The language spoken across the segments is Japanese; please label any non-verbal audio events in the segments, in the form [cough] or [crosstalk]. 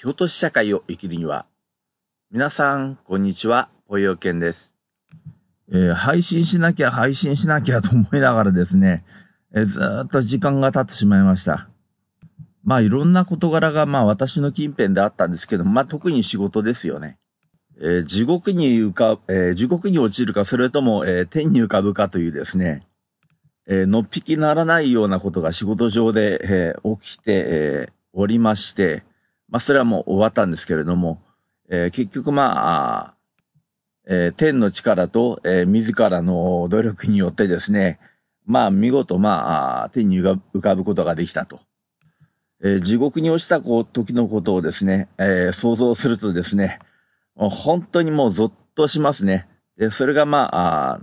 気落とし社会を生きるには、皆さん、こんにちは、ぽよけんです。えー、配信しなきゃ、配信しなきゃと思いながらですね、えー、ずっと時間が経ってしまいました。まあ、いろんな事柄が、まあ、私の近辺であったんですけど、まあ、特に仕事ですよね。えー、地獄に浮か、えー、地獄に落ちるか、それとも、えー、天に浮かぶかというですね、えのっぴきならないようなことが仕事上で、え起きて、えおりまして、まあ、それはもう終わったんですけれども、えー、結局まあ、えー、天の力と、えー、自らの努力によってですね、まあ見事まあ、天に浮かぶことができたと。えー、地獄に落ちた時のことをですね、えー、想像するとですね、本当にもうゾッとしますね。でそれがまあ、あ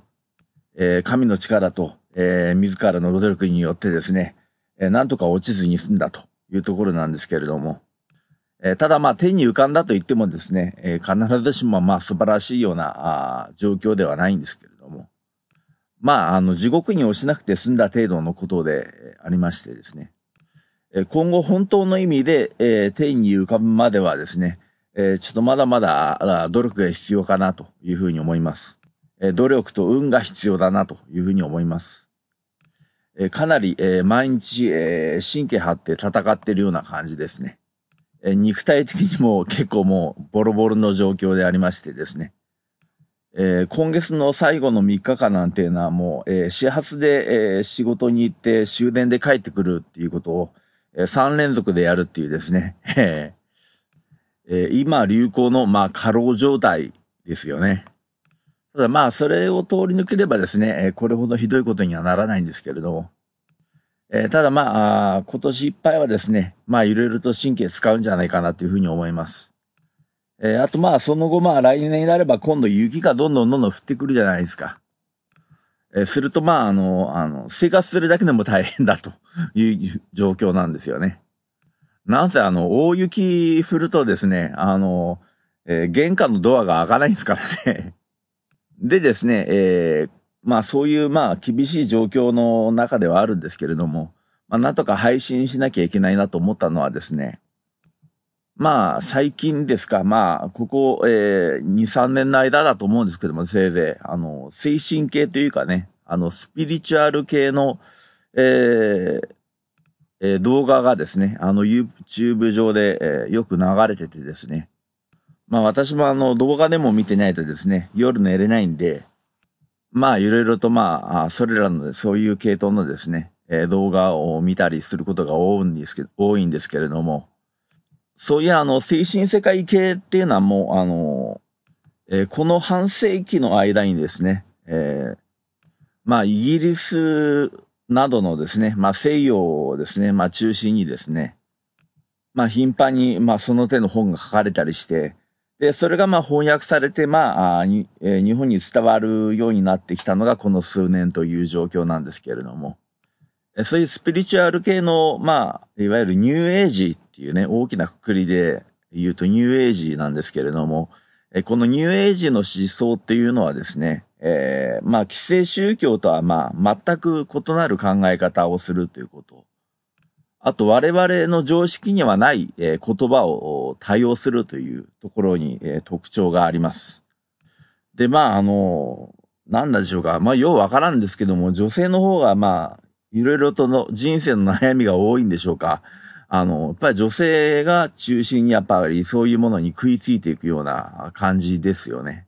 えー、神の力と、えー、自らの努力によってですね、えー、なんとか落ちずに済んだというところなんですけれども、え、ただまあ天に浮かんだと言ってもですね、え、必ずしもまあ素晴らしいようなあ状況ではないんですけれども、まああの地獄に落ちなくて済んだ程度のことでありましてですね、え、今後本当の意味で、えー、天に浮かぶまではですね、え、ちょっとまだまだ努力が必要かなというふうに思います。え、努力と運が必要だなというふうに思います。え、かなり、え、毎日、え、神経張って戦っているような感じですね。え肉体的にも結構もうボロボロの状況でありましてですね。えー、今月の最後の3日間なんていうのはもう、えー、始発で、えー、仕事に行って終電で帰ってくるっていうことを、え3連続でやるっていうですね。[laughs] え、今流行の、まあ、過労状態ですよね。ただまあ、それを通り抜ければですね、えこれほどひどいことにはならないんですけれども、えー、ただまあ、今年いっぱいはですね、まあいろいろと神経使うんじゃないかなというふうに思います。えー、あとまあその後まあ来年になれば今度雪がどんどんどんどん降ってくるじゃないですか。えー、するとまああの、あの、生活するだけでも大変だと [laughs] いう状況なんですよね。なんせあの、大雪降るとですね、あの、えー、玄関のドアが開かないんですからね。でですね、えー、まあそういうまあ厳しい状況の中ではあるんですけれども、まあなんとか配信しなきゃいけないなと思ったのはですね、まあ最近ですか、まあここ、えー、2、3年の間だと思うんですけども、せいぜい、あの、精神系というかね、あの、スピリチュアル系の、えー、えー、動画がですね、あの YouTube 上で、えー、よく流れててですね、まあ私もあの動画でも見てないとですね、夜寝れないんで、まあ、いろいろとまあ、それらのそういう系統のですね、え、動画を見たりすることが多いんですけど、多いんですけれども、そういうあの、精神世界系っていうのはもう、あの、えー、この半世紀の間にですね、えー、まあ、イギリスなどのですね、まあ、西洋をですね、まあ、中心にですね、まあ、頻繁に、まあ、その手の本が書かれたりして、で、それがまあ翻訳されて、まあ、日本に伝わるようになってきたのがこの数年という状況なんですけれども、そういうスピリチュアル系の、まあ、いわゆるニューエイジっていうね、大きなくくりで言うとニューエイジなんですけれども、このニューエイジの思想っていうのはですね、えー、まあ、既成宗教とはまあ、全く異なる考え方をするということ。あと我々の常識にはない、え、言葉を多用するというところに、え、特徴があります。で、まあ、あの、なんだでしょうか。まあ、ようわからんですけども、女性の方が、まあ、いろいろとの人生の悩みが多いんでしょうか。あの、やっぱり女性が中心にやっぱりそういうものに食いついていくような感じですよね。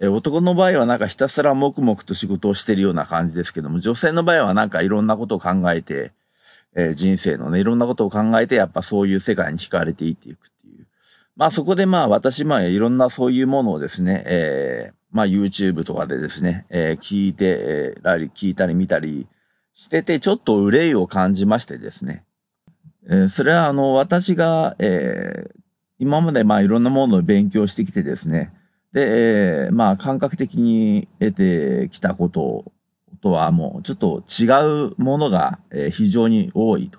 え男の場合はなんかひたすら黙々と仕事をしてるような感じですけども、女性の場合はなんかいろんなことを考えて、えー、人生のね、いろんなことを考えて、やっぱそういう世界に惹かれていっていくっていう。まあそこでまあ私まあいろんなそういうものをですね、えー、まあ YouTube とかでですね、えー、聞いて、えー、聞いたり見たりしてて、ちょっと憂いを感じましてですね。えー、それはあの、私が、えー、今までまあいろんなものを勉強してきてですね、で、えー、まあ感覚的に得てきたことをとはもうちょっと違うものが非常に多いと。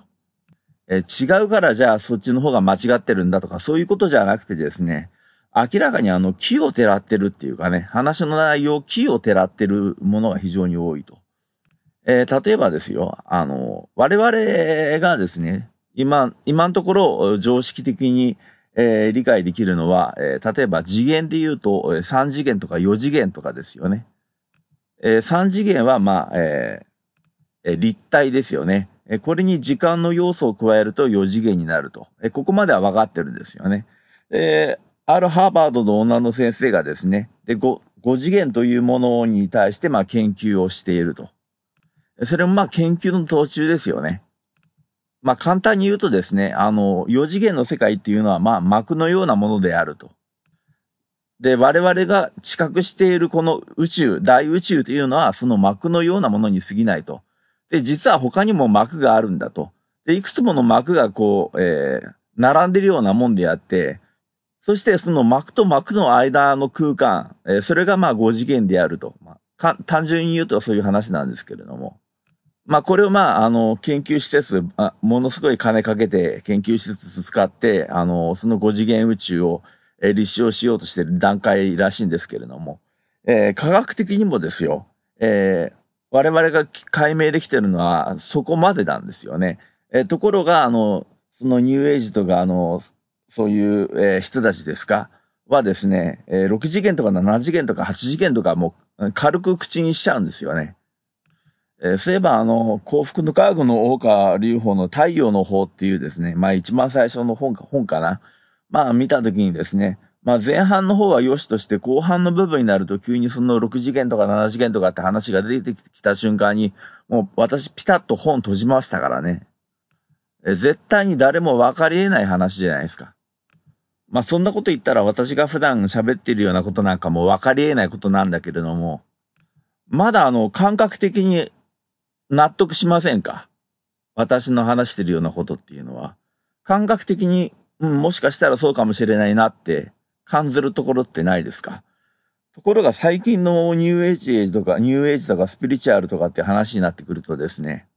え違うからじゃあそっちの方が間違ってるんだとかそういうことじゃなくてですね、明らかにあの木をてらってるっていうかね、話の内容木をてらってるものが非常に多いと。えー、例えばですよ、あの、我々がですね、今、今のところ常識的に、えー、理解できるのは、えー、例えば次元で言うと、3次元とか4次元とかですよね。えー、3次元は、まあ、えー、立体ですよね。えこれに時間の要素を加えると4次元になると。えここまでは分かってるんですよね。えあるハーバードの女の先生がですね、で、5, 5次元というものに対して、まあ、研究をしていると。それもまあ、研究の途中ですよね。まあ、簡単に言うとですね、あの、4次元の世界っていうのは、まあ、膜のようなものであると。で、我々が知覚しているこの宇宙、大宇宙というのは、その膜のようなものに過ぎないと。で、実は他にも膜があるんだと。で、いくつもの膜がこう、えー、並んでるようなもんであって、そしてその膜と膜の間の空間、えー、それがまあ5次元であると。まあ、単純に言うとそういう話なんですけれども。まあこれをまあ、あの、研究施設、ものすごい金かけて研究施設使って、あの、その5次元宇宙を、えー、立証しようとしている段階らしいんですけれども、えー、科学的にもですよ、えー、我々が解明できてるのはそこまでなんですよね。えー、ところが、あの、そのニューエイジとか、あの、そういう、えー、人たちですか？はですね、えー、6次元とか7次元とか8次元とかもう軽く口にしちゃうんですよね。えー、そういえば、あの、幸福の科学の大川隆法の太陽の方っていうですね、まあ一番最初の本か、本かな。まあ見たときにですね、まあ前半の方は良しとして後半の部分になると急にその6次元とか7次元とかって話が出てきた瞬間に、もう私ピタッと本閉じましたからね。え絶対に誰も分かり得ない話じゃないですか。まあそんなこと言ったら私が普段喋ってるようなことなんかも分かり得ないことなんだけれども、まだあの感覚的に納得しませんか？私の話してるようなことっていうのは。感覚的に、うん、もしかしたらそうかもしれないなって感じるところってないですか？ところが最近のニューエイジとか、ニューエイジとかスピリチュアルとかって話になってくるとですね、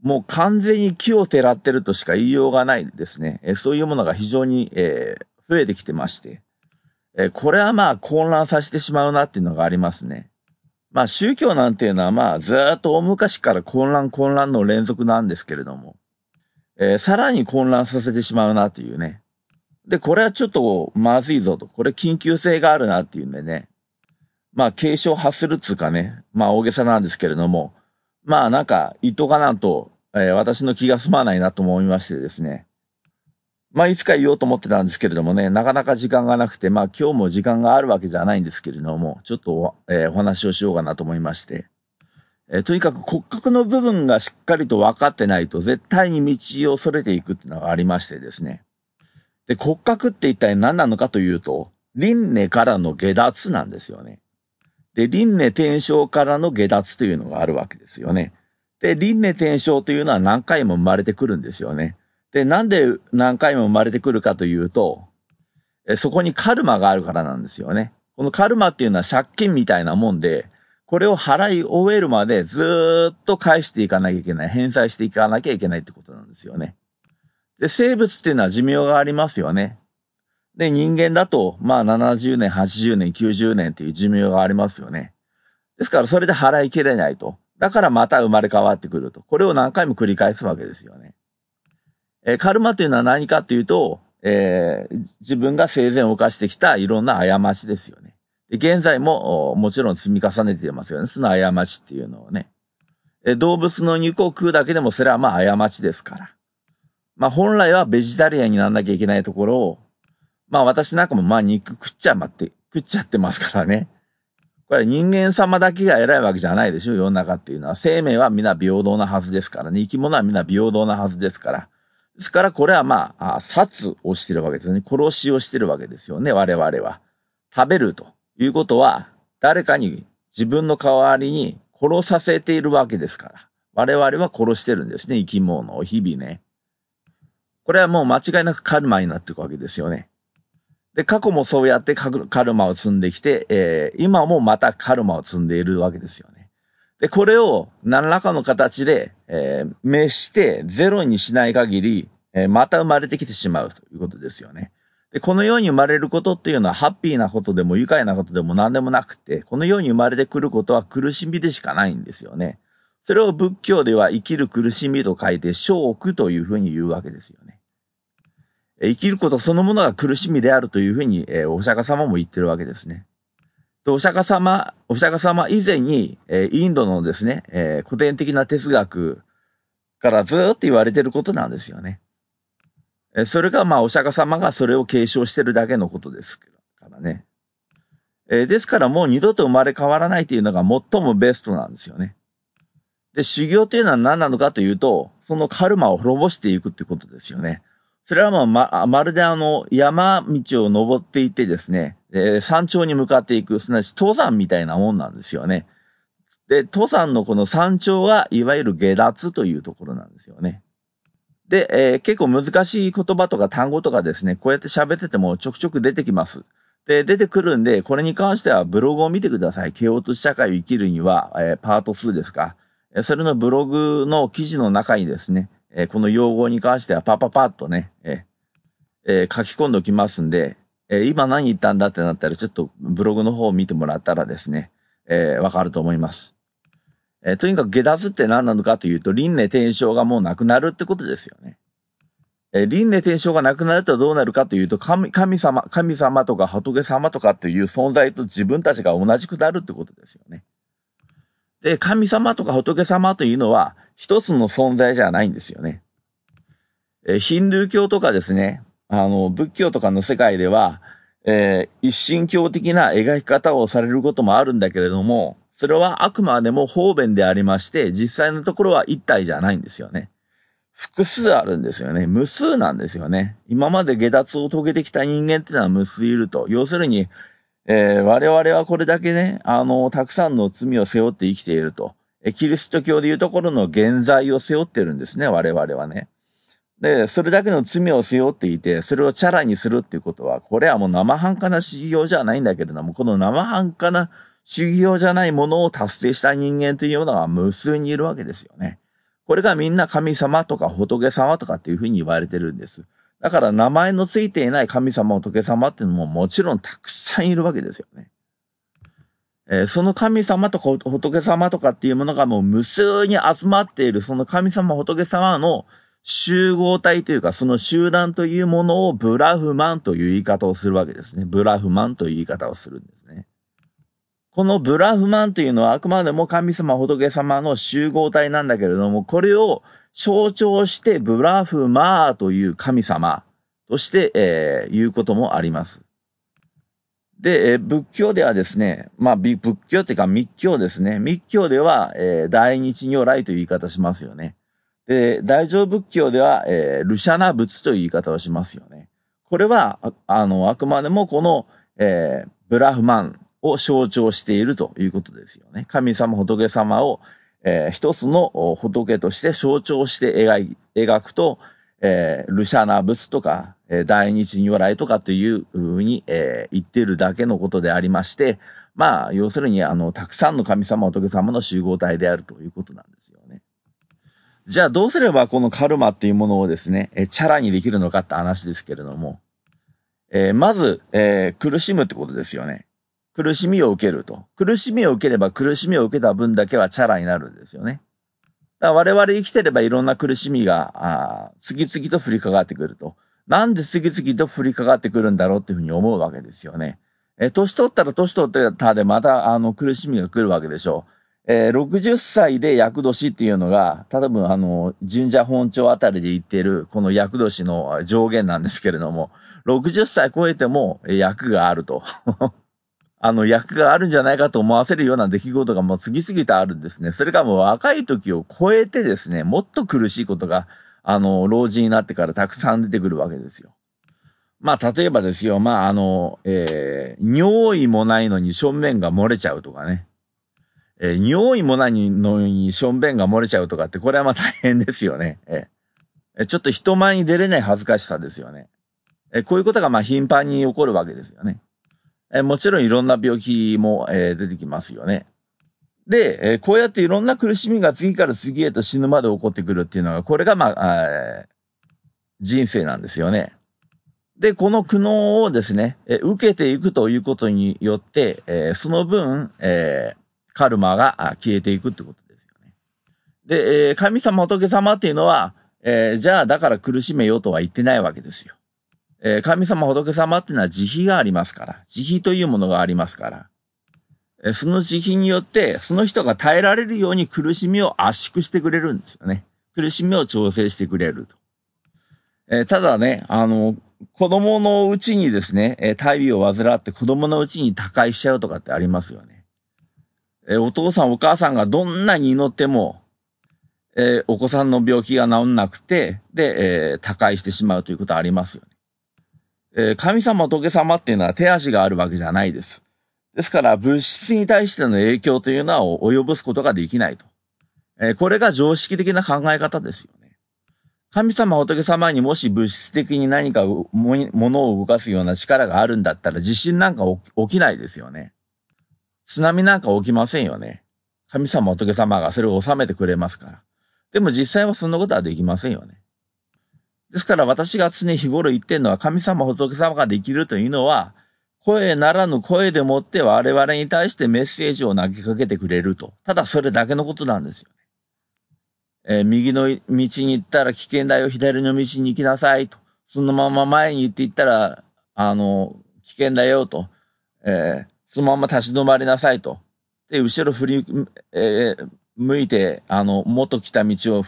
もう完全に木をてらってるとしか言いようがないですね。えそういうものが非常に、えー、増えてきてまして、えこれはまあ混乱させてしまうなっていうのがありますね。まあ宗教なんていうのはまあずっと大昔から混乱混乱の連続なんですけれども、えー、さらに混乱させてしまうなっていうね。で、これはちょっとまずいぞと。これ緊急性があるなっていうんでね。まあ、警鐘発するっつうかね。まあ、大げさなんですけれども。まあ、なんか、言っとかなんと、えー、私の気が済まないなと思いましてですね。まあ、いつか言おうと思ってたんですけれどもね、なかなか時間がなくて、まあ、今日も時間があるわけじゃないんですけれども、ちょっと、えー、お話をしようかなと思いまして。えー、とにかく骨格の部分がしっかりと分かってないと、絶対に道を逸れていくっていうのがありましてですね。で、骨格って一体何なのかというと、輪廻からの下脱なんですよね。で、輪廻転生からの下脱というのがあるわけですよね。で、輪廻転生というのは何回も生まれてくるんですよね。で、なんで何回も生まれてくるかというと、えそこにカルマがあるからなんですよね。このカルマっていうのは借金みたいなもんで、これを払い終えるまでずっと返していかなきゃいけない、返済していかなきゃいけないってことなんですよね。で、生物っていうのは寿命がありますよね。で、人間だと、まあ70年、80年、90年っていう寿命がありますよね。ですからそれで払い切れないと。だからまた生まれ変わってくると。これを何回も繰り返すわけですよね。え、カルマというのは何かっていうと、えー、自分が生前犯してきたいろんな過ちですよね。現在ももちろん積み重ねていますよね。その過ちっていうのをね。動物の肉を食うだけでもそれはまあ過ちですから。まあ本来はベジタリアンにならなきゃいけないところを、まあ私なんかもまあ肉食っちゃまって、食っちゃってますからね。これ人間様だけが偉いわけじゃないでしょ、世の中っていうのは。生命は皆平等なはずですからね。生き物は皆平等なはずですから。ですからこれはまあ、殺をしてるわけですよね。殺しをしてるわけですよね、我々は。食べるということは、誰かに自分の代わりに殺させているわけですから。我々は殺してるんですね、生き物を日々ね。これはもう間違いなくカルマになっていくわけですよね。で、過去もそうやってカルマを積んできて、えー、今もまたカルマを積んでいるわけですよね。で、これを何らかの形で、えー、滅してゼロにしない限り、えー、また生まれてきてしまうということですよね。で、この世に生まれることっていうのはハッピーなことでも愉快なことでも何でもなくて、この世に生まれてくることは苦しみでしかないんですよね。それを仏教では生きる苦しみと書いて、生苦というふうに言うわけですよね。生きることそのものが苦しみであるというふうに、え、お釈迦様も言ってるわけですね。お釈迦様、お釈迦様以前に、え、インドのですね、え、古典的な哲学からずっと言われてることなんですよね。えそれが、まあ、お釈迦様がそれを継承してるだけのことですからね。えですからもう二度と生まれ変わらないというのが最もベストなんですよね。で、修行というのは何なのかというと、そのカルマを滅ぼしていくってことですよね。それはまま、まるであの、山道を登っていてですね、え、山頂に向かっていく、すなわち登山みたいなもんなんですよね。で、登山のこの山頂が、いわゆる下脱というところなんですよね。で、えー、結構難しい言葉とか単語とかですね、こうやって喋っててもちょくちょく出てきます。で、出てくるんで、これに関してはブログを見てください。慶応と社会を生きるには、えー、パート2ですか。それのブログの記事の中にですね、えこの用語に関してはパパパッとね、ええ書き込んでおきますんで、え今何言ったんだってなったらちょっとブログの方を見てもらったらですね、えわかると思います。えとにかく下脱って何なのかというと、輪廻転生がもうなくなるってことですよね。え輪廻転生がなくなるとどうなるかというと、神神様、神様とか仏様とかっていう存在と自分たちが同じくなるってことですよね。で、神様とか仏様というのは一つの存在じゃないんですよね。えヒンドゥー教とかですね、あの、仏教とかの世界では、えー、一神教的な描き方をされることもあるんだけれども、それはあくまでも方便でありまして、実際のところは一体じゃないんですよね。複数あるんですよね。無数なんですよね。今まで下脱を遂げてきた人間っていうのは無数いると。要するに、えー、我々はこれだけね、あの、たくさんの罪を背負って生きていると。えキリスト教でいうところの現在を背負ってるんですね、我々はね。で、それだけの罪を背負っていて、それをチャラにするっていうことは、これはもう生半可な修行じゃないんだけれども、この生半可な修行じゃないものを達成した人間というのが無数にいるわけですよね。これがみんな神様とか仏様とかっていうふうに言われてるんです。だから名前のついていない神様、仏様っていうのももちろんたくさんいるわけですよね。えー、その神様とか仏様とかっていうものがもう無数に集まっている、その神様、仏様の集合体というか、その集団というものをブラフマンという言い方をするわけですね。ブラフマンという言い方をするんですね。このブラフマンというのはあくまでも神様、仏様の集合体なんだけれども、これを象徴してブラフマーという神様として、えー、言うこともあります。で、えー、仏教ではですね、まあ、仏教っていうか密教ですね。密教では、えー、大日如来という言い方しますよね。で、大乗仏教では、えー、ルシャナ仏という言い方をしますよね。これは、あの、あくまでもこの、えー、ブラフマンを象徴しているということですよね。神様、仏様を、えー、一つの仏として象徴して描い描くと、えー、ルシャナ仏とか、えー、大日如来とかというふうに、えー、言ってるだけのことでありまして、まあ、要するに、あの、たくさんの神様、仏様の集合体であるということなんですよね。じゃあ、どうすればこのカルマっていうものをですね、えチャラにできるのかって話ですけれども、え、まず、え、苦しむってことですよね。苦しみを受けると。苦しみを受ければ苦しみを受けた分だけはチャラになるんですよね。だ我々生きてればいろんな苦しみが、あ次々と降りかかってくると。なんで次々と降りかかってくるんだろうっていうふうに思うわけですよね。え、年取ったら年取ったでまたあの苦しみが来るわけでしょう。えー、60歳で厄年っていうのが、多分あの、神社本町あたりで言ってる、この厄年の上限なんですけれども、60歳超えても役があると。あの、役があるんじゃないかと思わせるような出来事がもう次々とあるんですね。それがもう若い時を超えてですね、もっと苦しいことが、あの、老人になってからたくさん出てくるわけですよ。まあ、例えばですよ、まあ、あの、えー、尿意もないのに正面が漏れちゃうとかね。えー、尿意もないのに正面が漏れちゃうとかって、これはまあ大変ですよね。えー、ちょっと人前に出れない恥ずかしさですよね。えー、こういうことがまあ頻繁に起こるわけですよね。えもちろんいろんな病気も、え出てきますよね。で、えこうやっていろんな苦しみが次から次へと死ぬまで起こってくるっていうのが、これがまあ、人生なんですよね。で、この苦悩をですね、え受けていくということによって、えその分、えカルマが消えていくってことですよね。で、え神様仏様っていうのは、えじゃあだから苦しめよとは言ってないわけですよ。えー、神様仏様っていうのは慈悲がありますから、慈悲というものがありますから、えー、その慈悲によって、その人が耐えられるように苦しみを圧縮してくれるんですよね。苦しみを調整してくれると。えー、ただね、あの、子供のうちにですね、え、大病を患って子供のうちに他界しちゃうとかってありますよね。え、お父さんお母さんがどんなに祈っても、え、お子さんの病気が治んなくて、で、え、他界してしまうということありますよね。え、神様仏様っていうのは手足があるわけじゃないです。ですから、物質に対しての影響というのは及ぼすことができないと。え、これが常識的な考え方ですよね。神様仏様にもし物質的に何か物を動かすような力があるんだったら地震なんか起きないですよね。津波なんか起きませんよね。神様仏様がそれを収めてくれますから。でも実際はそんなことはできませんよね。ですから私が常日頃言ってるのは神様仏様ができるというのは、声ならぬ声でもって我々に対してメッセージを投げかけてくれると。ただそれだけのことなんですよね。えー、右の道に行ったら危険だよ、左の道に行きなさいと。そのまま前に行って行ったら、あの、危険だよと。えー、そのまま立ち止まりなさいと。で、後ろ振り、えー、向いて、あの、元来た道を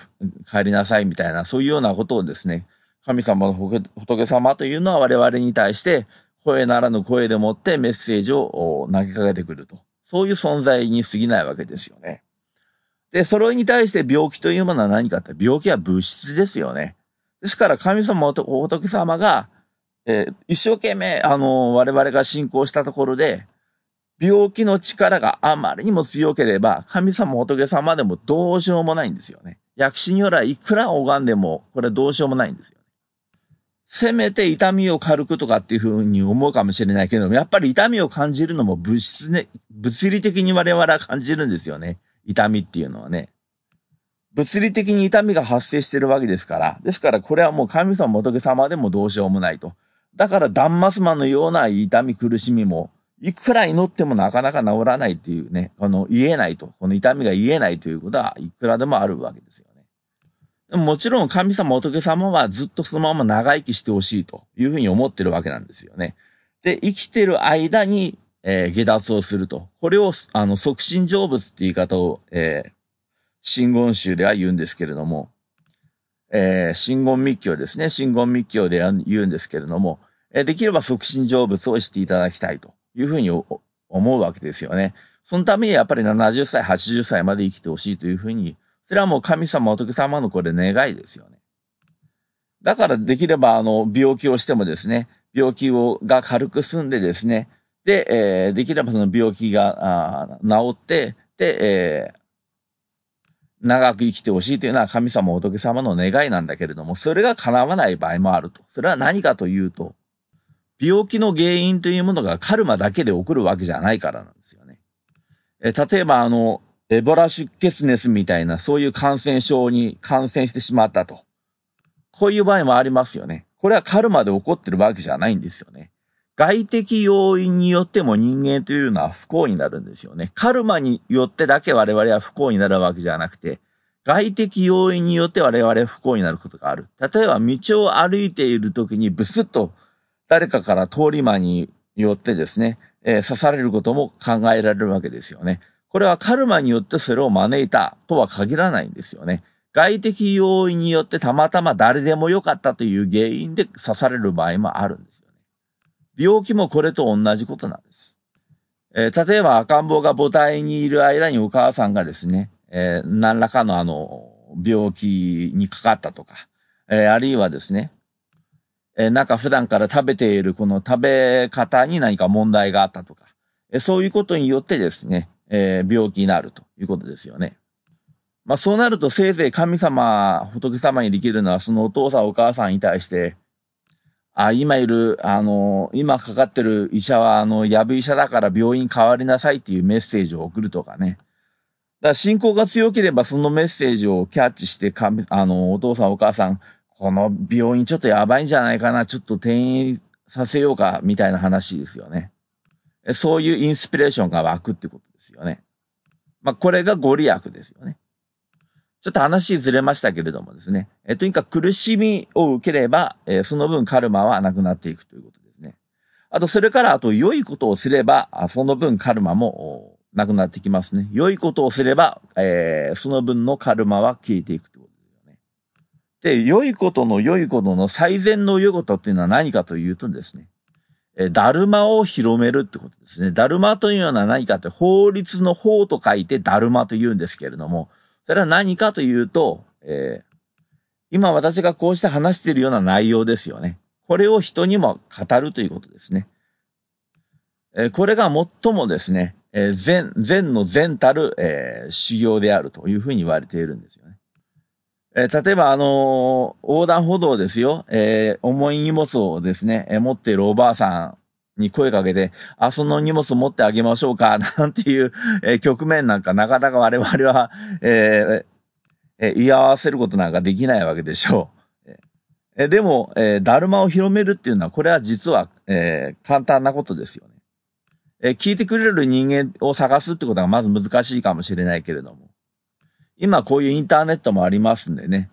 帰りなさいみたいな、そういうようなことをですね、神様の仏様というのは我々に対して声ならぬ声でもってメッセージを投げかけてくると。そういう存在に過ぎないわけですよね。で、それに対して病気というものは何かって、病気は物質ですよね。ですから神様仏様が、えー、一生懸命、あの、我々が信仰したところで、病気の力があまりにも強ければ、神様仏様でもどうしようもないんですよね。薬師によらいくら拝んでも、これどうしようもないんですよ。せめて痛みを軽くとかっていうふうに思うかもしれないけども、やっぱり痛みを感じるのも物質ね、物理的に我々は感じるんですよね。痛みっていうのはね。物理的に痛みが発生してるわけですから。ですからこれはもう神様仏様でもどうしようもないと。だからダンマスマのような痛み苦しみも、いくら祈ってもなかなか治らないっていうね、この言えないと。この痛みが言えないということはいくらでもあるわけですよ。もちろん神様仏様はずっとそのまま長生きしてほしいというふうに思ってるわけなんですよね。で、生きてる間に、えー、下脱をすると。これを、あの、促進成仏って言い方を、えー、真言宗では言うんですけれども、えー、真言密教ですね。真言密教では言うんですけれども、えー、できれば促進成仏をしていただきたいというふうに思うわけですよね。そのためにやっぱり70歳、80歳まで生きてほしいというふうにそれはもう神様、仏様のこれ願いですよね。だからできれば、あの、病気をしてもですね、病気を、が軽く済んでですね、で、えー、できればその病気が、あ治って、で、えー、長く生きてほしいというのは神様、仏様の願いなんだけれども、それが叶わない場合もあると。それは何かというと、病気の原因というものがカルマだけで起こるわけじゃないからなんですよね。え例えば、あの、エボラ出血熱みたいな、そういう感染症に感染してしまったと。こういう場合もありますよね。これはカルマで起こってるわけじゃないんですよね。外的要因によっても人間というのは不幸になるんですよね。カルマによってだけ我々は不幸になるわけじゃなくて、外的要因によって我々は不幸になることがある。例えば道を歩いている時にブスッと誰かから通り魔によってですね、えー、刺されることも考えられるわけですよね。これはカルマによってそれを招いたとは限らないんですよね。外的要因によってたまたま誰でもよかったという原因で刺される場合もあるんですよね。病気もこれと同じことなんです。えー、例えば赤ん坊が母体にいる間にお母さんがですね、えー、何らかのあの、病気にかかったとか、えー、あるいはですね、えなんか普段から食べているこの食べ方に何か問題があったとか、えそういうことによってですね、えー、病気になるということですよね。まあそうなるとせいぜい神様、仏様にできるのはそのお父さんお母さんに対して、あ、今いる、あの、今かかってる医者は、あの、やぶ医者だから病院変わりなさいっていうメッセージを送るとかね。だから信仰が強ければそのメッセージをキャッチして神、あの、お父さんお母さん、この病院ちょっとやばいんじゃないかな、ちょっと転院させようか、みたいな話ですよね。そういうインスピレーションが湧くってことですよね。まあ、これがご利益ですよね。ちょっと話ずれましたけれどもですね。えとにかく苦しみを受ければ、えその分カルマはなくなっていくということですね。あと、それから、あと、良いことをすれば、その分カルマもなくなってきますね。良いことをすれば、えー、その分のカルマは消えていくということですよね。で、良いことの良いことの最善の良いことっていうのは何かというとですね、え、だるまを広めるってことですね。だるまというのは何かって法律の法と書いてだるまと言うんですけれども、それは何かというと、えー、今私がこうして話しているような内容ですよね。これを人にも語るということですね。えー、これが最もですね、えー、善、善の善たる、えー、修行であるというふうに言われているんですよ。え、例えば、あの横断歩道ですよ、え重い荷物をですね、え持っているおばあさんに声かけて、あ、その荷物持ってあげましょうか、[laughs] なんていう、え局面なんかなかなか我々は、ええ言い合わせることなんかできないわけでしょう。えでも、えだるまを広めるっていうのは、これは実は、え簡単なことですよね。え聞いてくれる人間を探すってことがまず難しいかもしれないけれども。今こういうインターネットもありますんでね。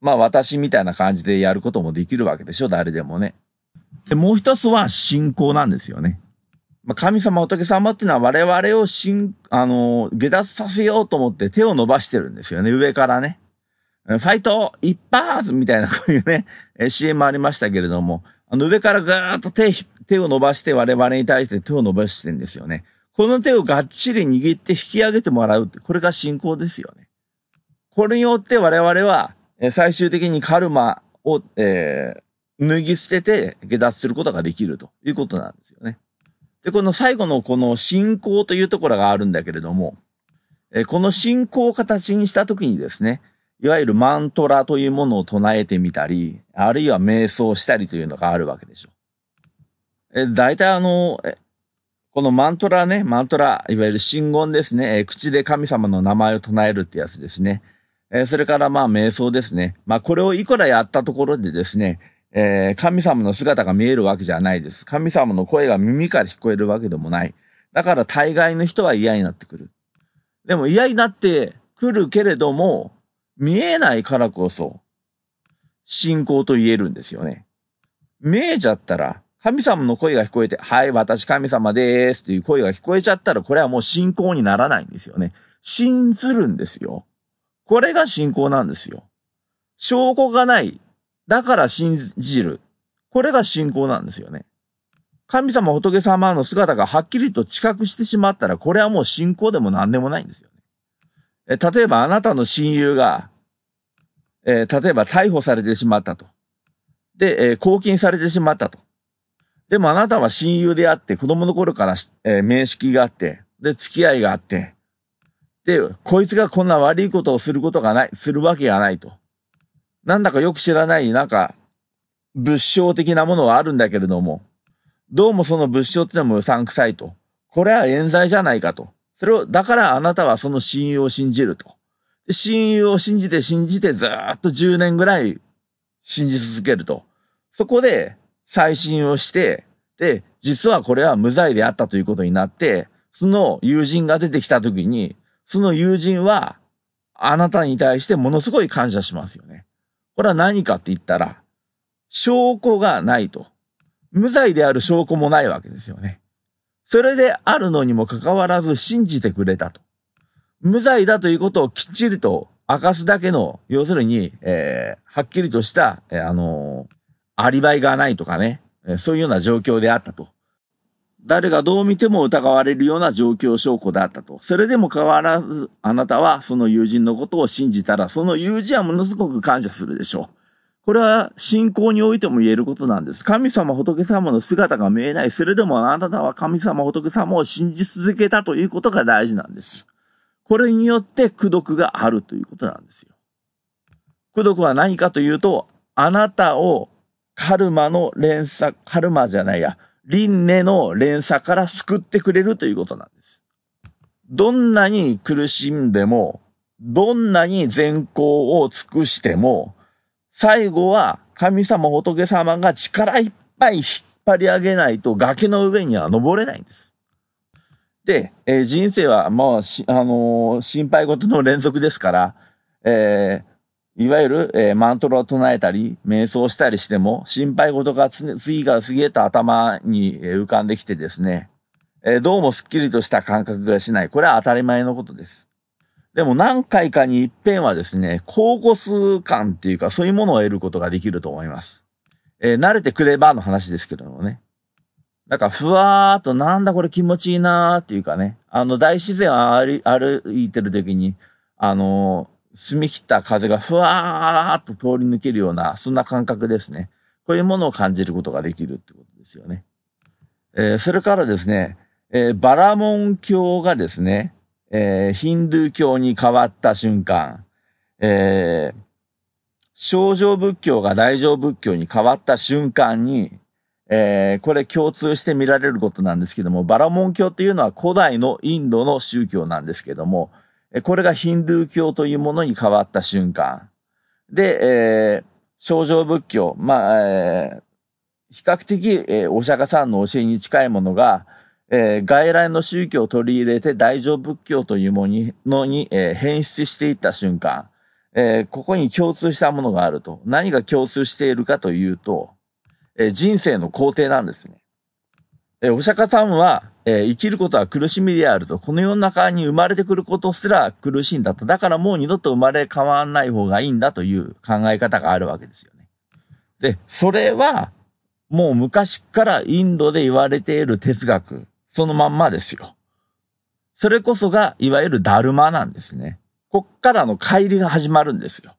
まあ私みたいな感じでやることもできるわけでしょ、誰でもね。で、もう一つは信仰なんですよね。まあ、神様、仏様っていうのは我々を信、あの、下脱させようと思って手を伸ばしてるんですよね、上からね。ファイト一発みたいなこういうね、CM もありましたけれども、あの上からぐーっと手、手を伸ばして我々に対して手を伸ばしてるんですよね。この手をがっちり握って引き上げてもらうって、これが信仰ですよね。これによって我々は、最終的にカルマを、えー、脱ぎ捨てて下脱することができるということなんですよね。で、この最後のこの信仰というところがあるんだけれども、えこの信仰を形にしたときにですね、いわゆるマントラというものを唱えてみたり、あるいは瞑想したりというのがあるわけでしょう。え、大体あの、このマントラね、マントラ、いわゆる信言ですね、え口で神様の名前を唱えるってやつですね。えそれからまあ瞑想ですね。まあこれをいくらやったところでですね、えー、神様の姿が見えるわけじゃないです。神様の声が耳から聞こえるわけでもない。だから大概の人は嫌になってくる。でも嫌になってくるけれども、見えないからこそ、信仰と言えるんですよね。見えちゃったら、神様の声が聞こえて、はい、私神様でーすっていう声が聞こえちゃったら、これはもう信仰にならないんですよね。信ずるんですよ。これが信仰なんですよ。証拠がない。だから信じる。これが信仰なんですよね。神様仏様の姿がはっきりと知覚してしまったら、これはもう信仰でも何でもないんですよね。え例えばあなたの親友が、えー、例えば逮捕されてしまったと。で、えー、拘禁されてしまったと。でもあなたは親友であって、子供の頃から、えー、面識があって、で、付き合いがあって、で、こいつがこんな悪いことをすることがない、するわけがないと。なんだかよく知らない、なんか、物証的なものはあるんだけれども、どうもその物証ってのもうさんくさいと。これは冤罪じゃないかと。それを、だからあなたはその親友を信じると。で親友を信じて信じてずっと10年ぐらい信じ続けると。そこで、再審をして、で、実はこれは無罪であったということになって、その友人が出てきたときに、その友人は、あなたに対してものすごい感謝しますよね。これは何かって言ったら、証拠がないと。無罪である証拠もないわけですよね。それであるのにもかかわらず信じてくれたと。無罪だということをきっちりと明かすだけの、要するに、えー、はっきりとした、えー、あのーアリバイがないとかね、そういうような状況であったと。誰がどう見ても疑われるような状況証拠であったと。それでも変わらず、あなたはその友人のことを信じたら、その友人はものすごく感謝するでしょう。これは信仰においても言えることなんです。神様仏様の姿が見えない。それでもあなたは神様仏様を信じ続けたということが大事なんです。これによって苦毒があるということなんですよ。苦毒は何かというと、あなたをカルマの連鎖、カルマじゃないや、輪廻の連鎖から救ってくれるということなんです。どんなに苦しんでも、どんなに善行を尽くしても、最後は神様仏様が力いっぱい引っ張り上げないと崖の上には登れないんです。で、えー、人生は、まあ、あのー、心配事の連続ですから、えー、いわゆる、えー、マントラを唱えたり、瞑想したりしても、心配事が次から次へと頭に浮かんできてですね、えー、どうもスッキリとした感覚がしない。これは当たり前のことです。でも何回かに一遍はですね、高コス感っていうか、そういうものを得ることができると思います。え、慣れてくればの話ですけどもね。なんか、ふわーっと、なんだこれ気持ちいいなーっていうかね、あの、大自然を歩いてる時に、あの、澄み切った風がふわーっと通り抜けるような、そんな感覚ですね。こういうものを感じることができるってことですよね。えー、それからですね、えー、バラモン教がですね、えー、ヒンドゥー教に変わった瞬間、えー、少女仏教が大乗仏教に変わった瞬間に、えー、これ共通して見られることなんですけども、バラモン教というのは古代のインドの宗教なんですけども、これがヒンドゥー教というものに変わった瞬間。で、えー、少女仏教、まあ、えー、比較的、えー、お釈迦さんの教えに近いものが、えー、外来の宗教を取り入れて大乗仏教というものに、えー、変質していった瞬間、えー、ここに共通したものがあると。何が共通しているかというと、えー、人生の肯定なんですね。え、お釈迦さんは、え、生きることは苦しみであると。この世の中に生まれてくることすら苦しいんだと。だからもう二度と生まれ変わらない方がいいんだという考え方があるわけですよね。で、それは、もう昔からインドで言われている哲学。そのまんまですよ。それこそが、いわゆるダルマなんですね。こっからの帰りが始まるんですよ。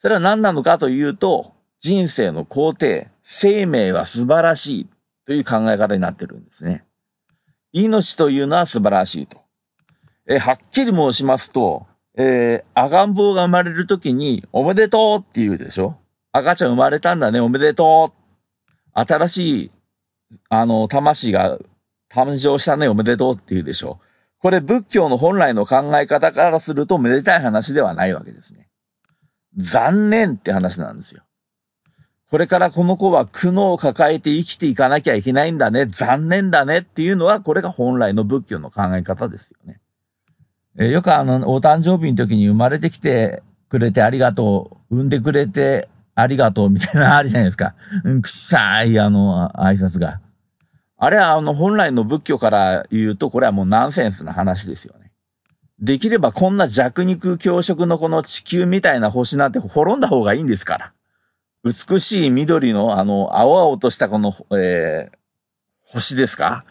それは何なのかというと、人生の肯定、生命は素晴らしいという考え方になってるんですね。命というのは素晴らしいと。えはっきり申しますと、えー、赤ん坊が生まれるときに、おめでとうって言うでしょ？赤ちゃん生まれたんだね、おめでとう。新しい、あの、魂が誕生したね、おめでとうって言うでしょ？これ仏教の本来の考え方からするとめでたい話ではないわけですね。残念って話なんですよ。これからこの子は苦悩を抱えて生きていかなきゃいけないんだね、残念だねっていうのは、これが本来の仏教の考え方ですよね。えよくあの、お誕生日の時に生まれてきてくれてありがとう、産んでくれてありがとうみたいなあるじゃないですか。うん、くさい、あの、挨拶が。あれはあの本来の仏教から言うと、これはもうナンセンスな話ですよね。できればこんな弱肉強食のこの地球みたいな星なんて滅んだ方がいいんですから。美しい緑のあの青々としたこの、えー、星ですか？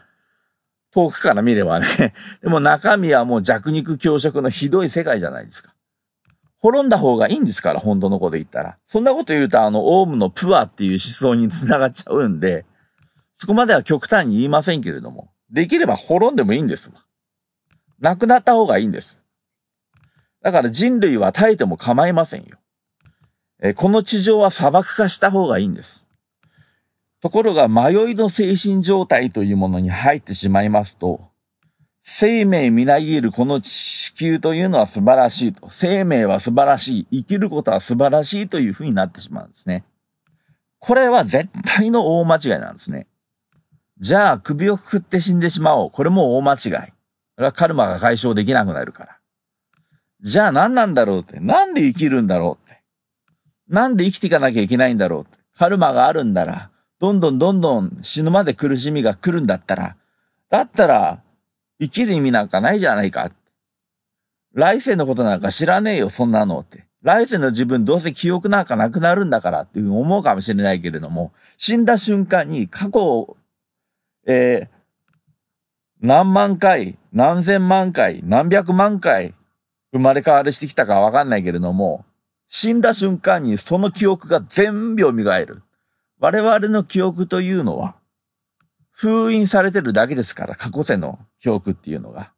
遠くから見ればね。[laughs] でも中身はもう弱肉強食のひどい世界じゃないですか。滅んだ方がいいんですから、本当のこと言ったら。そんなこと言うと、あの、オウムのプアっていう思想に繋がっちゃうんで、そこまでは極端に言いませんけれども、できれば滅んでもいいんです。亡くなった方がいいんです。だから人類は耐えても構いませんよ。えこの地上は砂漠化した方がいいんです。ところが迷いの精神状態というものに入ってしまいますと、生命みなぎるこの地球というのは素晴らしいと。生命は素晴らしい。生きることは素晴らしいというふうになってしまうんですね。これは絶対の大間違いなんですね。じゃあ首をくくって死んでしまおう。これも大間違い。これはカルマが解消できなくなるから。じゃあ何なんだろうって。なんで生きるんだろう。なんで生きていかなきゃいけないんだろう。カルマがあるんだら、どんどんどんどん死ぬまで苦しみが来るんだったら、だったら、生きる意味なんかないじゃないか。来世のことなんか知らねえよ、そんなのって。来世の自分どうせ記憶なんかなくなるんだからっていうふうに思うかもしれないけれども、死んだ瞬間に過去をえー、何万回、何千万回、何百万回生まれ変わりしてきたかわかんないけれども、死んだ瞬間にその記憶が全部蘇る。我々の記憶というのは、封印されてるだけですから、過去世の記憶っていうのが。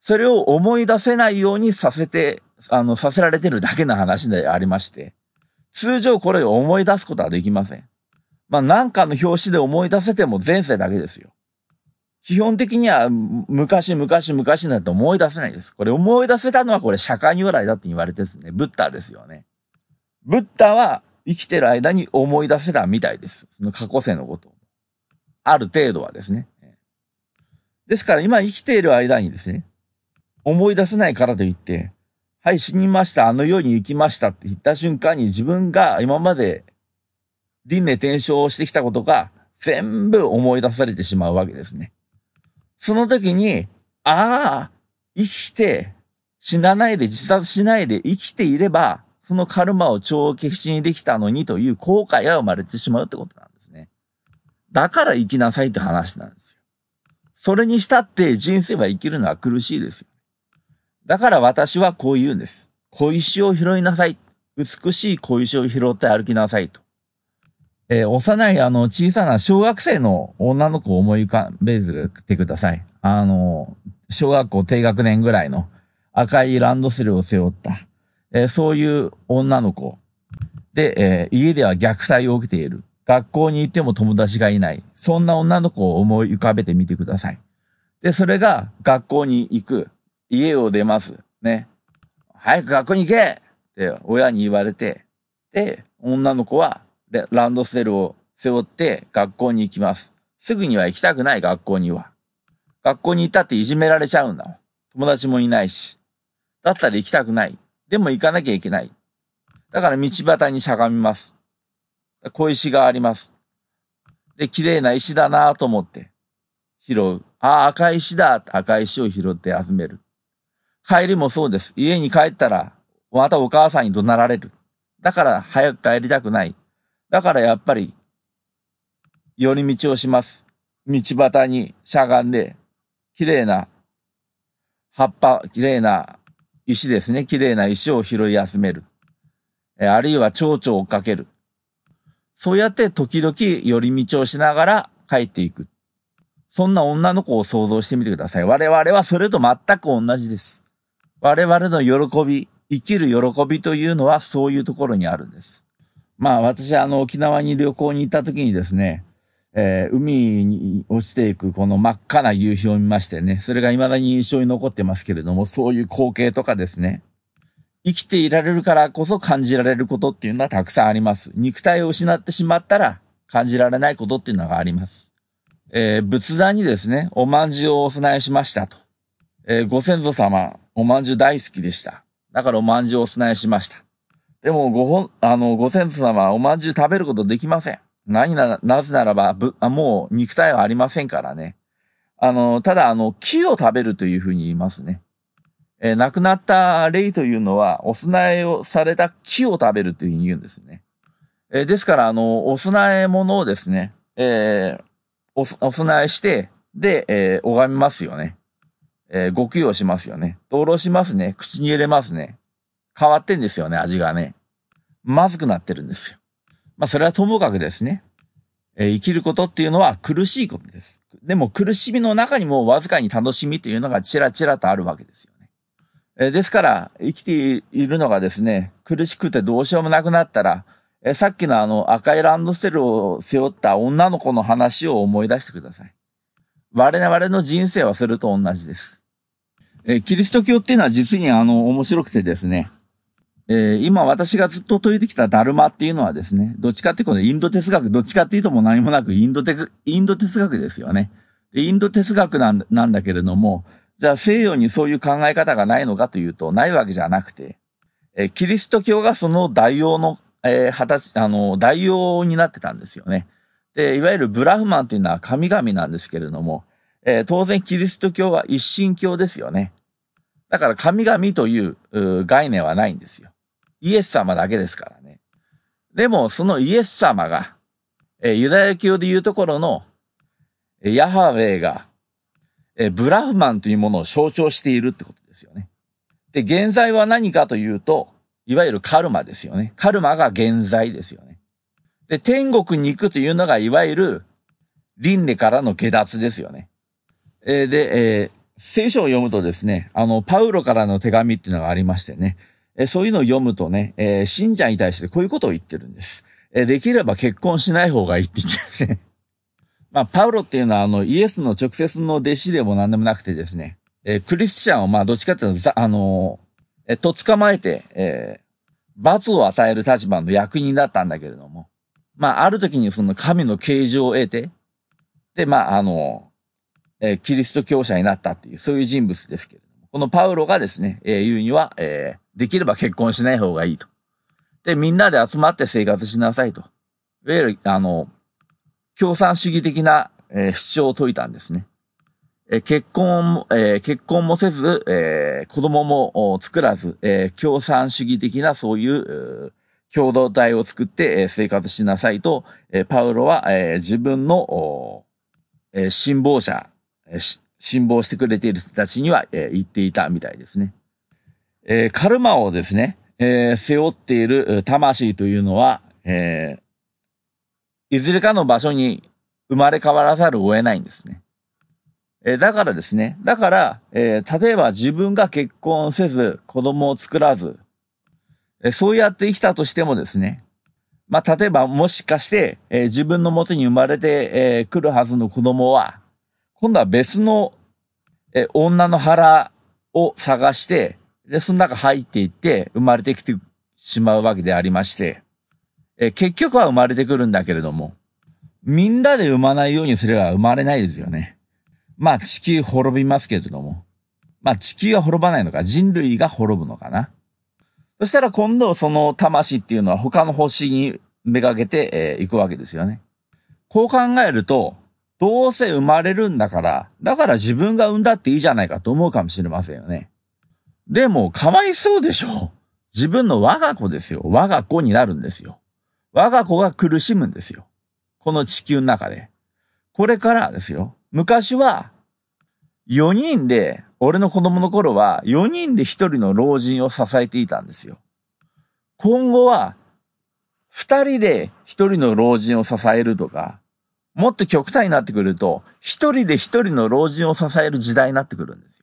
それを思い出せないようにさせて、あの、させられてるだけの話でありまして、通常これを思い出すことはできません。まあなんかの表紙で思い出せても前世だけですよ。基本的には昔昔昔なんて思い出せないです。これ思い出せたのはこれ社会如来だって言われてですね。ブッダですよね。ブッダは生きてる間に思い出せたみたいです。その過去世のことある程度はですね。ですから今生きている間にですね、思い出せないからといって、はい、死にました、あの世に行きましたって言った瞬間に自分が今まで輪廻転生してきたことが全部思い出されてしまうわけですね。その時に、ああ、生きて、死なないで自殺しないで生きていれば、そのカルマを帳消しにできたのにという後悔が生まれてしまうってことなんですね。だから生きなさいって話なんですよ。それにしたって人生は生きるのは苦しいですよ。だから私はこう言うんです。小石を拾いなさい。美しい小石を拾って歩きなさいと。えー、幼いあの小さな小学生の女の子を思い浮かべてください。あの、小学校低学年ぐらいの赤いランドセルを背負った、えー、そういう女の子。で、えー、家では虐待を受けている。学校に行っても友達がいない。そんな女の子を思い浮かべてみてください。で、それが学校に行く。家を出ます。ね。早く学校に行けって親に言われて、で、女の子はでランドセルを背負って学校に行きます。すぐには行きたくない学校には。学校に行ったっていじめられちゃうんだ。友達もいないし。だったら行きたくない。でも行かなきゃいけない。だから道端にしゃがみます。小石があります。で、綺麗な石だなと思って拾う。ああ、赤石だ。赤石を拾って集める。帰りもそうです。家に帰ったら、またお母さんに怒鳴られる。だから早く帰りたくない。だからやっぱり、寄り道をします。道端にしゃがんで、綺麗な葉っぱ、綺麗な石ですね。綺麗な石を拾い集める。あるいは蝶々を追っかける。そうやって時々寄り道をしながら帰っていく。そんな女の子を想像してみてください。我々はそれと全く同じです。我々の喜び、生きる喜びというのはそういうところにあるんです。まあ私あの沖縄に旅行に行った時にですね、えー、海に落ちていくこの真っ赤な夕日を見ましてね、それが未だに印象に残ってますけれども、そういう光景とかですね、生きていられるからこそ感じられることっていうのはたくさんあります。肉体を失ってしまったら感じられないことっていうのがあります。えー、仏壇にですね、おまんじゅうをお供えしましたと。えー、ご先祖様、おまんじゅう大好きでした。だからおまんじゅうをお供えしました。でも、ご本、あの、ご先祖様はおまんじゅう食べることできません。何な、なぜならば、ぶ、あもう肉体はありませんからね。あの、ただ、あの、木を食べるというふうに言いますね。えー、亡くなった霊というのは、お供えをされた木を食べるというふうに言うんですね。えー、ですから、あの、お供え物をですね、えー、お、お供えして、で、えー、拝みますよね。えー、ご供養しますよね。道路しますね。口に入れますね。変わってんですよね、味がね。まずくなってるんですよ。まあ、それはともかくですね。えー、生きることっていうのは苦しいことです。でも苦しみの中にもわずかに楽しみというのがちらちらとあるわけですよね。えー、ですから、生きているのがですね、苦しくてどうしようもなくなったら、えー、さっきのあの赤いランドセルを背負った女の子の話を思い出してください。我々の人生はそれと同じです。えキリスト教っていうのは実にあの、面白くてですね、えー、今私がずっと解いてきたダルマっていうのはですね、どっちかっていうとインド哲学、どっちかっていうとも何もなくインドテインド哲学ですよね。インド哲学なんなんだけれども、じゃあ西洋にそういう考え方がないのかというと、ないわけじゃなくて、えー、キリスト教がその代用の、えー、はたあの、代用になってたんですよね。で、いわゆるブラフマンっていうのは神々なんですけれども、えー、当然キリスト教は一神教ですよね。だから神々という概念はないんですよ。イエス様だけですからね。でも、そのイエス様が、えユダヤ教でいうところの、ヤハウェイが、えブラフマンというものを象徴しているってことですよね。で、現在は何かというと、いわゆるカルマですよね。カルマが現在ですよね。で、天国に行くというのが、いわゆる、輪廻からの下脱ですよね。え、で、えー、聖書を読むとですね、あの、パウロからの手紙っていうのがありましてね、えそういうのを読むとね、えー、信者に対してこういうことを言ってるんです。えできれば結婚しない方がいいって言ってですね。[laughs] まあ、パウロっていうのは、あの、イエスの直接の弟子でも何でもなくてですね、えクリスチャンを、まあ、どっちかっていうと、あのえと捕まえて、え罰を与える立場の役人だったんだけれども、まあ、ある時にその神の形状を得て、で、まあ、あの、えキリスト教者になったっていう、そういう人物ですけれども、このパウロがですね、えー、言うには、えーできれば結婚しない方がいいと。で、みんなで集まって生活しなさいと。いわゆる、あの、共産主義的な、えー、主張を説いたんですね。え、結婚も、えー、結婚もせず、えー、子供も作らず、えー、共産主義的なそういう、共同体を作って、え、生活しなさいと、え、パウロは、え、自分の、えー、信望者、えー、信望してくれている人たちには、え、言っていたみたいですね。えー、カルマをですね、えー、背負っている魂というのは、えー、いずれかの場所に生まれ変わらざるを得ないんですね。え、だからですね、だから、え、例えば自分が結婚せず、子供を作らず、え、そうやって生きたとしてもですね、まあ、例えばもしかして、え、自分の元に生まれて、え、来るはずの子供は、今度は別の、え、女の腹を探して、で、その中入っていって生まれてきてしまうわけでありまして、え結局は生まれてくるんだけれども、みんなで産まないようにすれば生まれないですよね。まあ地球滅びますけれども。まあ地球は滅ばないのか、人類が滅ぶのかな。そしたら今度その魂っていうのは他の星にめがけてい、えー、くわけですよね。こう考えると、どうせ生まれるんだから、だから自分が産んだっていいじゃないかと思うかもしれませんよね。でも、かわいそうでしょ自分の我が子ですよ。我が子になるんですよ。我が子が苦しむんですよ。この地球の中で。これからですよ。昔は、4人で、俺の子供の頃は、4人で1人の老人を支えていたんですよ。今後は、2人で1人の老人を支えるとか、もっと極端になってくると、1人で1人の老人を支える時代になってくるんです。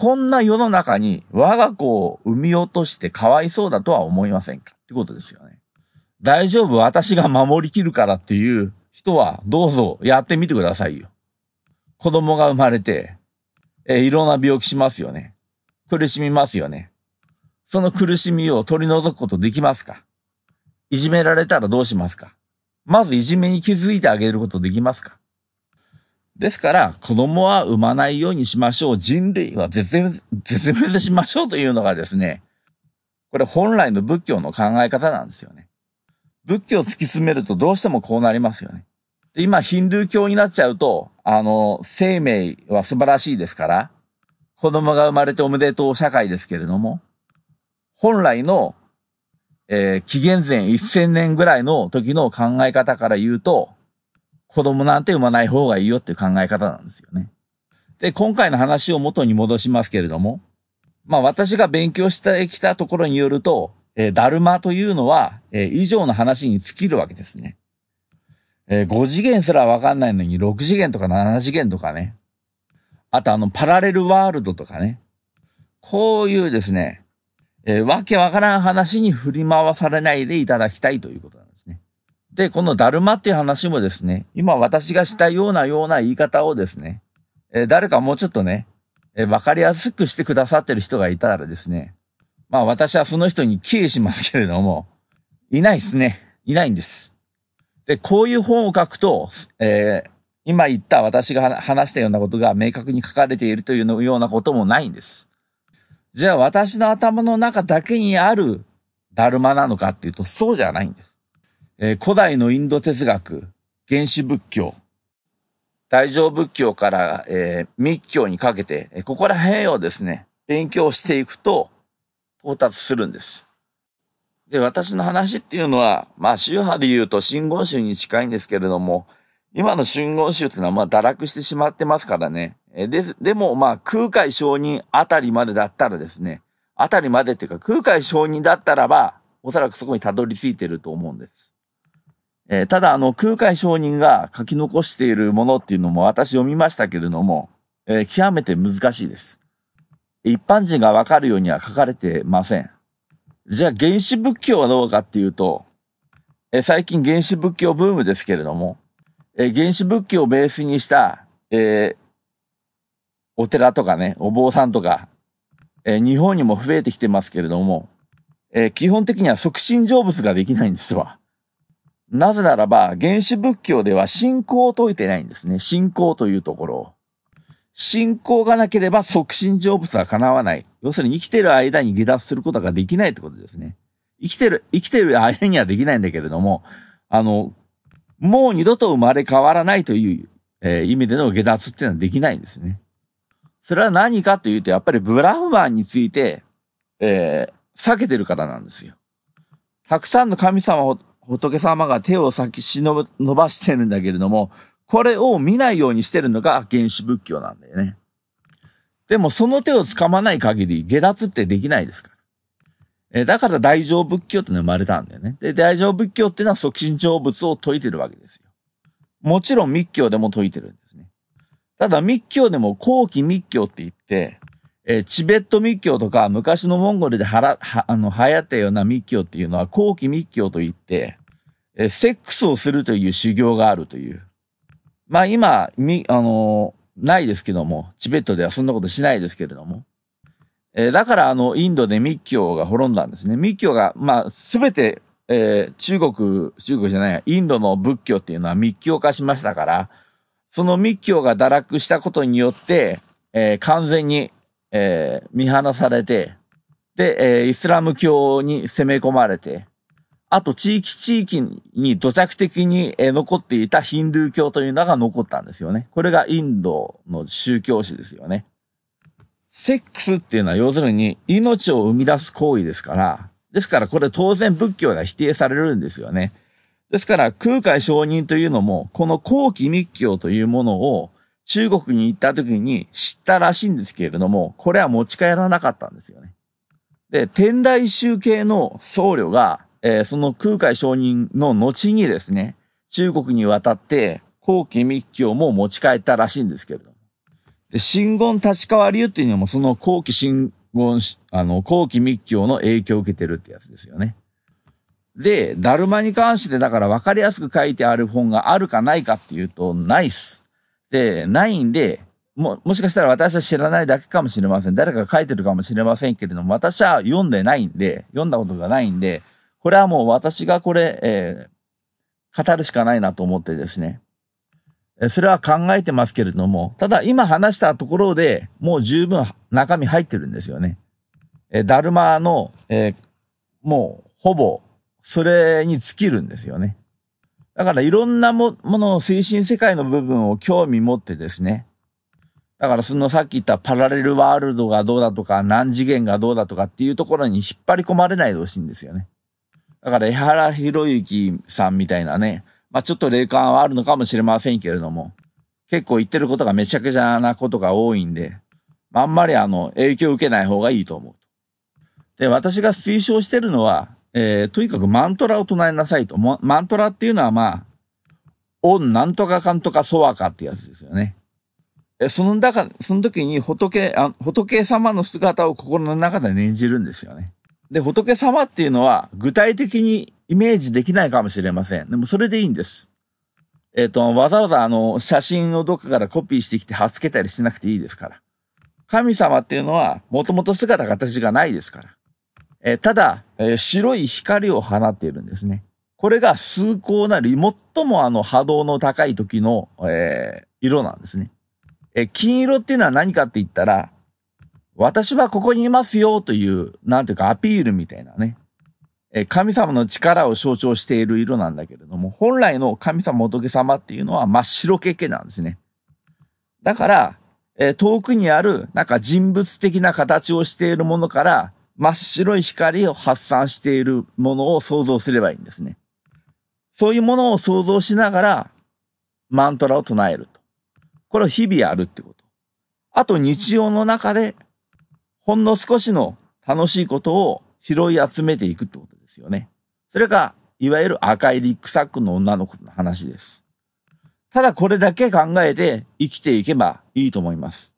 こんな世の中に我が子を産み落としてかわいそうだとは思いませんか？ってことですよね。大丈夫、私が守りきるからっていう人は、どうぞやってみてくださいよ。子供が生まれて、えいろんな病気しますよね。苦しみますよね。その苦しみを取り除くことできますか？いじめられたらどうしますか？まずいじめに気づいてあげることできますか？ですから、子供は産まないようにしましょう。人類は絶滅、絶滅しましょうというのがですね、これ本来の仏教の考え方なんですよね。仏教を突き詰めるとどうしてもこうなりますよね。で今、ヒンドゥー教になっちゃうと、あの、生命は素晴らしいですから、子供が生まれておめでとう社会ですけれども、本来の、えー、紀元前1000年ぐらいの時の考え方から言うと、子供なんて産まない方がいいよっていう考え方なんですよね。で、今回の話を元に戻しますけれども、まあ私が勉強してきたところによると、えー、ダルマというのは、えー、以上の話に尽きるわけですね。えー、5次元すらわかんないのに6次元とか7次元とかね。あとあの、パラレルワールドとかね。こういうですね、えー、わけわからん話に振り回されないでいただきたいということで。このダルマっていう話もですね、今私がしたようなような言い方をですね、えー、誰かもうちょっとね、えー、わかりやすくしてくださってる人がいたらですね、まあ私はその人に帰依しますけれども、いないですね。いないんです。で、こういう本を書くと、えー、今言った私が話したようなことが明確に書かれているというようなこともないんです。じゃあ私の頭の中だけにあるダルマなのかっていうとそうじゃないんです。えー、古代のインド哲学、原始仏教、大乗仏教から、えー、密教にかけて、ここら辺をですね、勉強していくと、到達するんです。で、私の話っていうのは、まあ、宗派で言うと真言宗に近いんですけれども、今の真言宗っていうのは、まあ、堕落してしまってますからね。で、でも、まあ、空海上人あたりまでだったらですね、あたりまでっていうか、空海上人だったらば、おそらくそこにたどり着いてると思うんです。えー、ただ、あの、空海上人が書き残しているものっていうのも私読みましたけれども、えー、極めて難しいです。一般人がわかるようには書かれてません。じゃあ原始仏教はどうかっていうと、え最近原始仏教ブームですけれども、え原始仏教をベースにした、えー、お寺とかね、お坊さんとか、えー、日本にも増えてきてますけれども、えー、基本的には促進成仏ができないんですわ。なぜならば、原始仏教では信仰を説いてないんですね。信仰というところ。信仰がなければ促進成仏は叶わない。要するに生きてる間に下脱することができないってことですね。生きてる、生きてる間にはできないんだけれども、あの、もう二度と生まれ変わらないという、えー、意味での下脱っていうのはできないんですね。それは何かというと、やっぱりブラフマンについて、えー、避けてるからなんですよ。たくさんの神様を、仏様が手を先し伸ばしてるんだけれども、これを見ないようにしてるのが原始仏教なんだよね。でもその手を掴まない限り下脱ってできないですから。えだから大乗仏教っての生まれたんだよね。で、大乗仏教ってのは促進成仏を説いてるわけですよ。もちろん密教でも説いてるんですね。ただ密教でも後期密教って言って、えチベット密教とか昔のモンゴルではら、は、あの、流行ったような密教っていうのは後期密教と言って、えセックスをするという修行があるという。まあ今、み、あのー、ないですけども、チベットではそんなことしないですけれども。えー、だからあの、インドで密教が滅んだんですね。密教が、まあ、すべて、えー、中国、中国じゃない、インドの仏教っていうのは密教化しましたから、その密教が堕落したことによって、えー、完全に、えー、見放されて、で、えー、イスラム教に攻め込まれて、あと地域地域に土着的に残っていたヒンドゥー教というのが残ったんですよね。これがインドの宗教史ですよね。セックスっていうのは要するに命を生み出す行為ですから、ですからこれ当然仏教が否定されるんですよね。ですから空海上人というのも、この後期密教というものを中国に行った時に知ったらしいんですけれども、これは持ち帰らなかったんですよね。で、天台宗系の僧侶がえー、その空海上人の後にですね、中国に渡って、後期密教も持ち帰ったらしいんですけれども。で、真言立川流っていうのもその後期真言、あの、後期密教の影響を受けてるってやつですよね。で、ダルマに関してだから分かりやすく書いてある本があるかないかっていうと、ないっす。で、ないんで、も、もしかしたら私は知らないだけかもしれません。誰かが書いてるかもしれませんけれども、私は読んでないんで、読んだことがないんで、これはもう私がこれ、えー、語るしかないなと思ってですね。それは考えてますけれども、ただ今話したところでもう十分中身入ってるんですよね。えダルマの、えー、もうほぼそれに尽きるんですよね。だからいろんなものを精神世界の部分を興味持ってですね。だからそのさっき言ったパラレルワールドがどうだとか何次元がどうだとかっていうところに引っ張り込まれないでほしいんですよね。だから、江原博之さんみたいなね、まあちょっと霊感はあるのかもしれませんけれども、結構言ってることがめちゃくちゃなことが多いんで、あんまりあの、影響を受けない方がいいと思う。で、私が推奨してるのは、えー、とにかくマントラを唱えなさいと。マントラっていうのはまあ、オンなんとかかんとかソワかってやつですよね。え、その中、その時に仏、あ仏様の姿を心の中で念じるんですよね。で、仏様っていうのは具体的にイメージできないかもしれません。でもそれでいいんです。えっ、ー、と、わざわざあの、写真をどっかからコピーしてきて貼っ付けたりしなくていいですから。神様っていうのは、もともと姿形がないですから。えー、ただ、えー、白い光を放っているんですね。これが崇高なり、最もあの波動の高い時の、えー、色なんですね。え金色っていうのは何かって言ったら、私はここにいますよという、なんていうかアピールみたいなね。え神様の力を象徴している色なんだけれども、本来の神様仏様っていうのは真っ白けけなんですね。だから、え遠くにある、なんか人物的な形をしているものから、真っ白い光を発散しているものを想像すればいいんですね。そういうものを想像しながら、マントラを唱えると。これを日々やるってこと。あと日常の中でほんの少しの楽しいことを拾い集めていくってことですよね。それが、いわゆる赤いリックサックの女の子の話です。ただこれだけ考えて生きていけばいいと思います。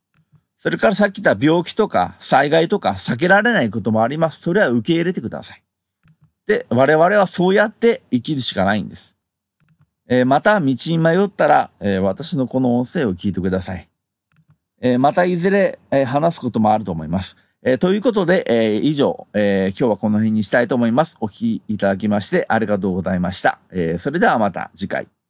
それからさっき言った病気とか災害とか避けられないこともあります。それは受け入れてください。で、我々はそうやって生きるしかないんです。えー、また道に迷ったら、えー、私のこの音声を聞いてください。え、またいずれ、え、話すこともあると思います。え、ということで、え以上、え今日はこの辺にしたいと思います。お聞きいただきましてありがとうございました。えそれではまた次回。